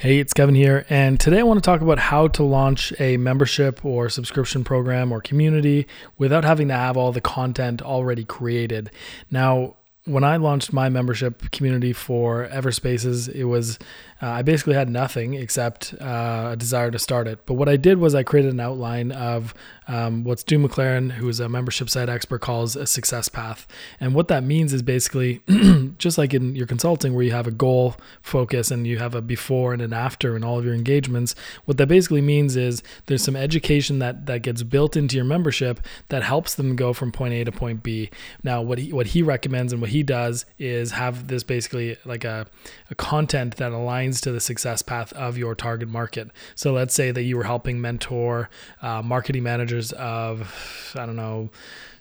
Hey, it's Kevin here, and today I want to talk about how to launch a membership or subscription program or community without having to have all the content already created. Now, when I launched my membership community for Everspaces, it was uh, I basically had nothing except uh, a desire to start it. But what I did was I created an outline of um, what Stu McLaren, who is a membership site expert, calls a success path. And what that means is basically just like in your consulting, where you have a goal focus and you have a before and an after in all of your engagements. What that basically means is there's some education that that gets built into your membership that helps them go from point A to point B. Now, what he what he recommends and what he does is have this basically like a, a content that aligns to the success path of your target market. So let's say that you were helping mentor uh, marketing managers of, I don't know,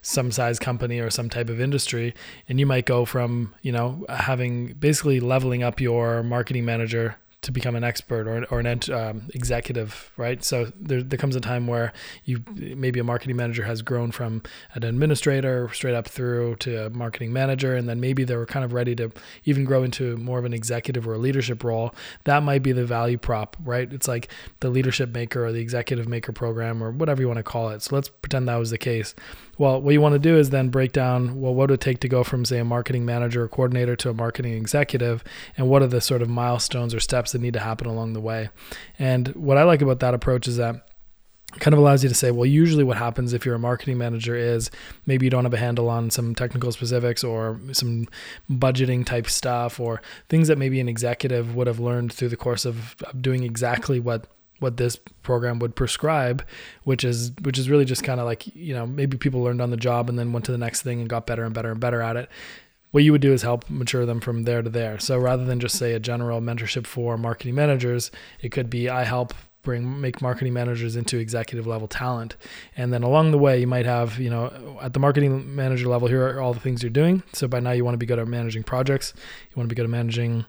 some size company or some type of industry and you might go from you know having basically leveling up your marketing manager to become an expert or, or an um, executive, right? So there, there comes a time where you maybe a marketing manager has grown from an administrator straight up through to a marketing manager, and then maybe they were kind of ready to even grow into more of an executive or a leadership role. That might be the value prop, right? It's like the leadership maker or the executive maker program or whatever you want to call it. So let's pretend that was the case. Well, what you want to do is then break down well, what would it take to go from, say, a marketing manager or coordinator to a marketing executive, and what are the sort of milestones or steps that need to happen along the way. And what I like about that approach is that kind of allows you to say, well, usually what happens if you're a marketing manager is maybe you don't have a handle on some technical specifics or some budgeting type stuff or things that maybe an executive would have learned through the course of, doing exactly what what this program would prescribe, which is which is really just kind of like you know maybe people learned on the job and then went to the next thing and got better and better and better at it. What you would do is help mature them from there to there. So rather than just say a general mentorship for marketing managers, it could be I help bring make marketing managers into executive level talent and then along the way you might have you know at the marketing manager level here are all the things you're doing so by now you want to be good at managing projects you want to be good at managing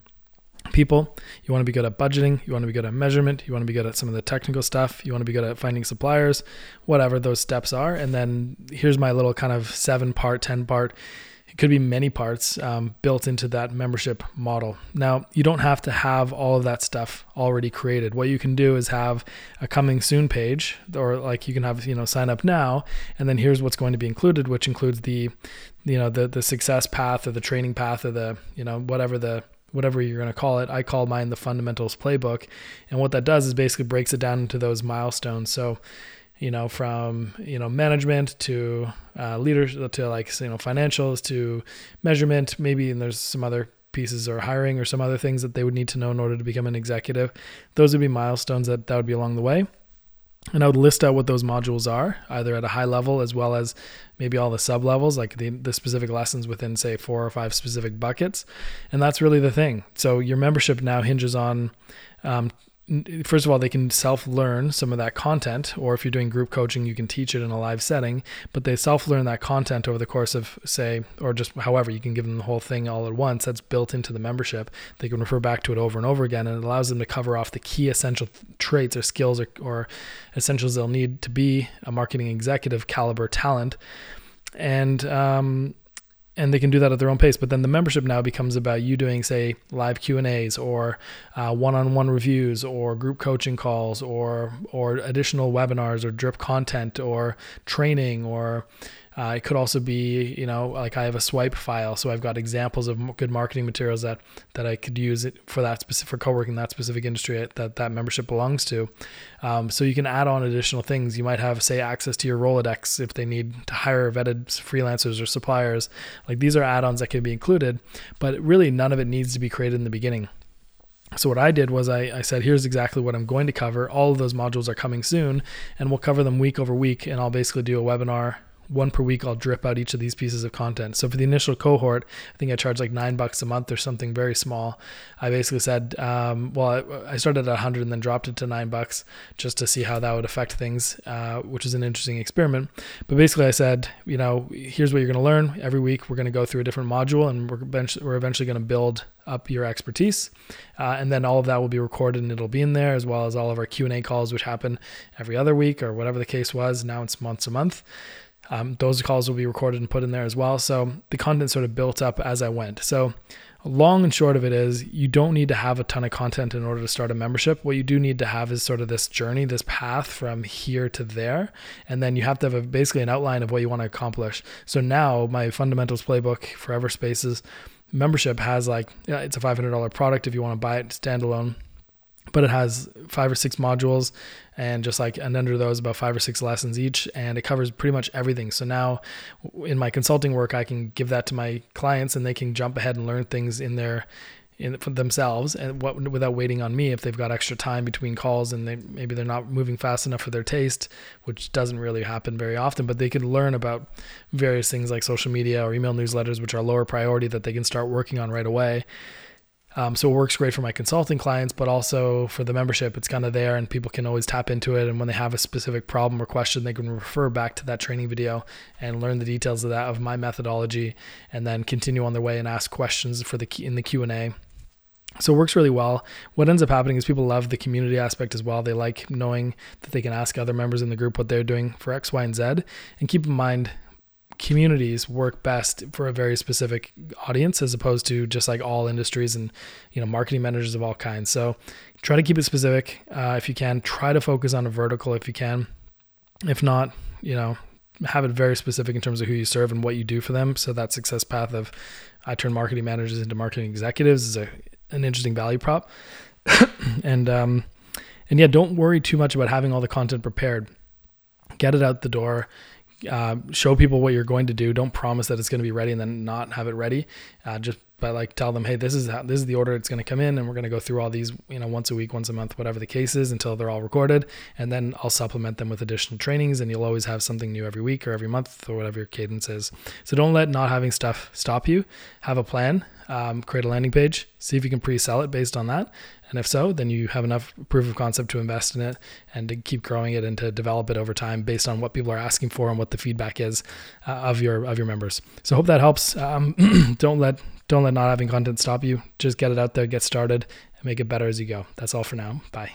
people. You want to be good at budgeting. You want to be good at measurement. You want to be good at some of the technical stuff. You want to be good at finding suppliers, whatever those steps are. And then here's my little kind of seven part, 10 part. It could be many parts um, built into that membership model. Now, you don't have to have all of that stuff already created. What you can do is have a coming soon page, or like you can have, you know, sign up now, and then here's what's going to be included, which includes the, you know, the the success path or the training path or the, you know, whatever the whatever you're going to call it. I call mine the fundamentals playbook. And what that does is basically breaks it down into those milestones. So, you know, from, you know, management to uh, leaders to like, you know, financials to measurement, maybe, and there's some other pieces or hiring or some other things that they would need to know in order to become an executive. Those would be milestones that that would be along the way. And I would list out what those modules are, either at a high level as well as maybe all the sub levels, like the, the specific lessons within, say, four or five specific buckets. And that's really the thing. So your membership now hinges on um, first of all, they can self learn some of that content, or if you're doing group coaching, you can teach it in a live setting, but they self learn that content over the course of, say, or just however, you can give them the whole thing all at once. That's built into the membership. They can refer back to it over and over again, and it allows them to cover off the key essential traits or skills or, or essentials they'll need to be a marketing executive caliber talent. And, um, and they can do that at their own pace. But then the membership now becomes about you doing, say, live Q and A's or uh, one-on-one reviews or group coaching calls or or additional webinars or drip content or training or uh, it could also be, you know, like I have a swipe file, so I've got examples of good marketing materials that that I could use it for that specific for co-working that specific industry that that membership belongs to. Um, so you can add on additional things. You might have, say, access to your Rolodex if they need to hire vetted freelancers or suppliers. Like these are add-ons that can be included, but really none of it needs to be created in the beginning. So what I did was I, I, said, here's exactly what I'm going to cover. All of those modules are coming soon, and we'll cover them week over week. And I'll basically do a webinar one per week I'll drip out each of these pieces of content. So for the initial cohort, I think I charged like nine bucks a month or something very small. I basically said, um, well, I, started at 100 and then dropped it to nine bucks just to see how that would affect things, uh, which is an interesting experiment. But basically, I said, you know, here's what you're going to learn every week. We're going to go through a different module, and we're eventually, we're eventually going to build up your expertise, uh, and then all of that will be recorded and it'll be in there as well as all of our Q and A calls, which happen every other week or whatever the case was. Now it's months a month. Um, those calls will be recorded and put in there as well. So the content sort of built up as I went. So long and short of it is you don't need to have a ton of content in order to start a membership. What you do need to have is sort of this journey, this path from here to there. And then you have to have a, basically an outline of what you want to accomplish. So now my fundamentals playbook, for Everspaces membership has like, it's a $500 product if you want to buy it standalone but it has five or six modules and just like and under those about five or six lessons each and it covers pretty much everything. So now in my consulting work i can give that to my clients and they can jump ahead and learn things in their in for themselves and what without waiting on me if they've got extra time between calls and they maybe they're not moving fast enough for their taste which doesn't really happen very often but they can learn about various things like social media or email newsletters which are lower priority that they can start working on right away um, so it works great for my consulting clients, but also for the membership, it's kind of there and people can always tap into it. And when they have a specific problem or question, they can refer back to that training video and learn the details of that, of my methodology, and then continue on their way and ask questions for the in the Q and A. So it works really well. What ends up happening is people love the community aspect as well. They like knowing that they can ask other members in the group what they're doing for X, Y, and Z. And keep in mind, communities work best for a very specific audience as opposed to just like all industries and you know marketing managers of all kinds. So try to keep it specific uh, if you can. Try to focus on a vertical if you can. If not you know have it very specific in terms of who you serve and what you do for them. So that success path of i turn marketing managers into marketing executives is a, an interesting value prop. And um and yeah don't worry too much about having all the content prepared. Get it out the door uh, show people what you're going to do. Don't promise that it's going to be ready and then not have it ready. Uh, just by like tell them, hey, this is how, this is the order it's going to come in, and we're going to go through all these, you know, once a week, once a month, whatever the case is, until they're all recorded, and then I'll supplement them with additional trainings, and you'll always have something new every week or every month or whatever your cadence is. So don't let not having stuff stop you. Have a plan. Um, create a landing page. See if you can pre-sell it based on that, and if so, then you have enough proof of concept to invest in it and to keep growing it and to develop it over time based on what people are asking for and what the feedback is uh, of your of your members. So hope that helps. Um, don't let don't let not having content stop you. Just get it out there, get started, and make it better as you go. That's all for now. Bye.